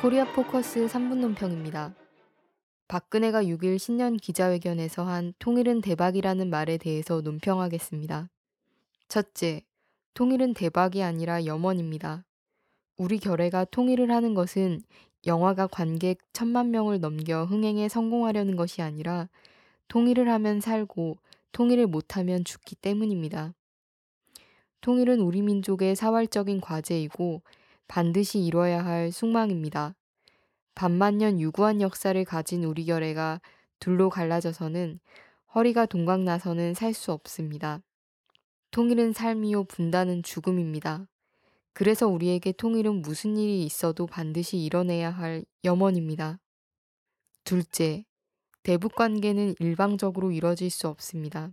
코리아 포커스 3분 논평입니다. 박근혜가 6일 신년 기자회견에서 한 통일은 대박이라는 말에 대해서 논평하겠습니다. 첫째, 통일은 대박이 아니라 염원입니다. 우리 결애가 통일을 하는 것은 영화가 관객 천만 명을 넘겨 흥행에 성공하려는 것이 아니라 통일을 하면 살고 통일을 못하면 죽기 때문입니다. 통일은 우리 민족의 사활적인 과제이고 반드시 이뤄야 할 숙망입니다. 반만년 유구한 역사를 가진 우리 결애가 둘로 갈라져서는 허리가 동강 나서는 살 수 없습니다. 통일은 삶이요 분단은 죽음입니다. 그래서 우리에게 통일은 무슨 일이 있어도 반드시 이뤄내야 할 염원입니다. 둘째, 대북 관계는 일방적으로 이뤄질 수 없습니다.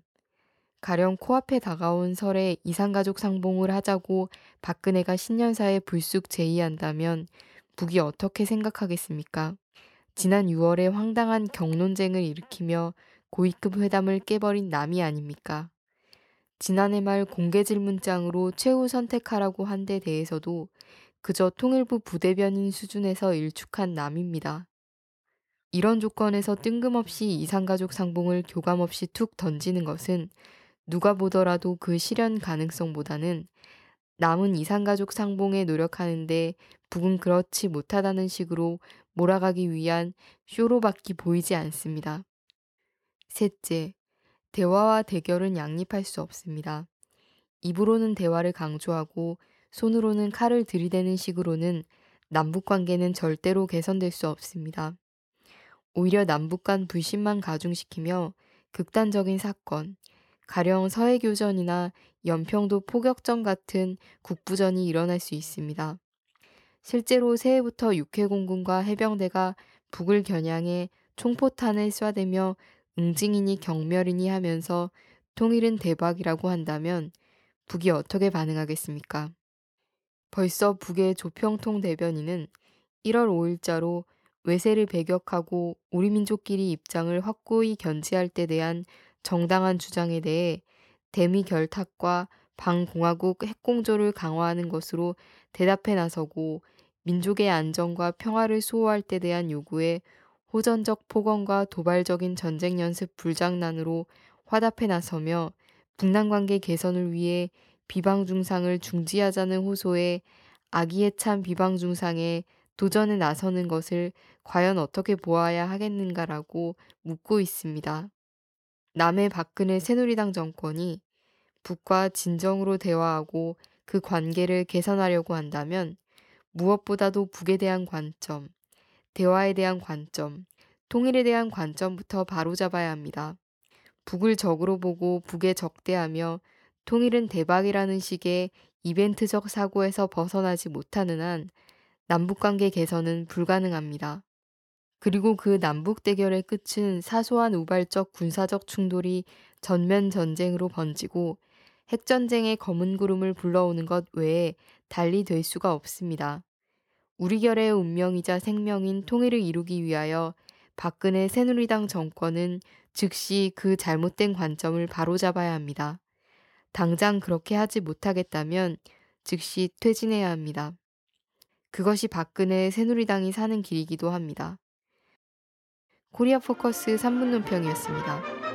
가령 코앞에 다가온 설에 이산가족 상봉을 하자고 박근혜가 신년사에 불쑥 제의한다면 북이 어떻게 생각하겠습니까? 지난 6월에 황당한 경론쟁을 일으키며 고위급 회담을 깨버린 남이 아닙니까? 지난해 말 공개 질문장으로 최후 선택하라고 한 데 대해서도 그저 통일부 부대변인 수준에서 일축한 남입니다. 이런 조건에서 뜬금없이 이산가족 상봉을 교감 없이 툭 던지는 것은 누가 보더라도 그 실현 가능성보다는 남은 이산가족 상봉에 노력하는데 북은 그렇지 못하다는 식으로 몰아가기 위한 쇼로밖에 보이지 않습니다. 셋째, 대화와 대결은 양립할 수 없습니다. 입으로는 대화를 강조하고 손으로는 칼을 들이대는 식으로는 남북 관계는 절대로 개선될 수 없습니다. 오히려 남북 간 불신만 가중시키며 극단적인 사건, 가령 서해교전이나 연평도 포격전 같은 국부전이 일어날 수 있습니다. 실제로 새해부터 육해공군과 해병대가 북을 겨냥해 총포탄을 쏴대며 응징이니 경멸이니 하면서 통일은 대박이라고 한다면 북이 어떻게 반응하겠습니까? 벌써 북의 조평통 대변인은 1월 5일자로 외세를 배격하고 우리 민족끼리 입장을 확고히 견지할 때 대한 정당한 주장에 대해 대미 결탁과 방공화국 핵공조를 강화하는 것으로 대답해 나서고 민족의 안정과 평화를 수호할 때 대한 요구에 호전적 폭언과 도발적인 전쟁 연습 불장난으로 화답해 나서며 북남 관계 개선을 위해 비방 중상을 중지하자는 호소에 아기에 찬 비방 중상에 도전에 나서는 것을 과연 어떻게 보아야 하겠는가라고 묻고 있습니다. 남의 박근혜 새누리당 정권이 북과 진정으로 대화하고 그 관계를 개선하려고 한다면 무엇보다도 북에 대한 관점, 대화에 대한 관점, 통일에 대한 관점부터 바로잡아야 합니다. 북을 적으로 보고 북에 적대하며 통일은 대박이라는 식의 이벤트적 사고에서 벗어나지 못하는 한 남북관계 개선은 불가능합니다. 그리고 그 남북 대결의 끝은 사소한 우발적 군사적 충돌이 전면 전쟁으로 번지고 핵전쟁의 검은 구름을 불러오는 것 외에 달리 될 수가 없습니다. 우리 결의 운명이자 생명인 통일을 이루기 위하여 박근혜 새누리당 정권은 즉시 그 잘못된 관점을 바로잡아야 합니다. 당장 그렇게 하지 못하겠다면 즉시 퇴진해야 합니다. 그것이 박근혜 새누리당이 사는 길이기도 합니다. 코리아 포커스 3분 논평이었습니다.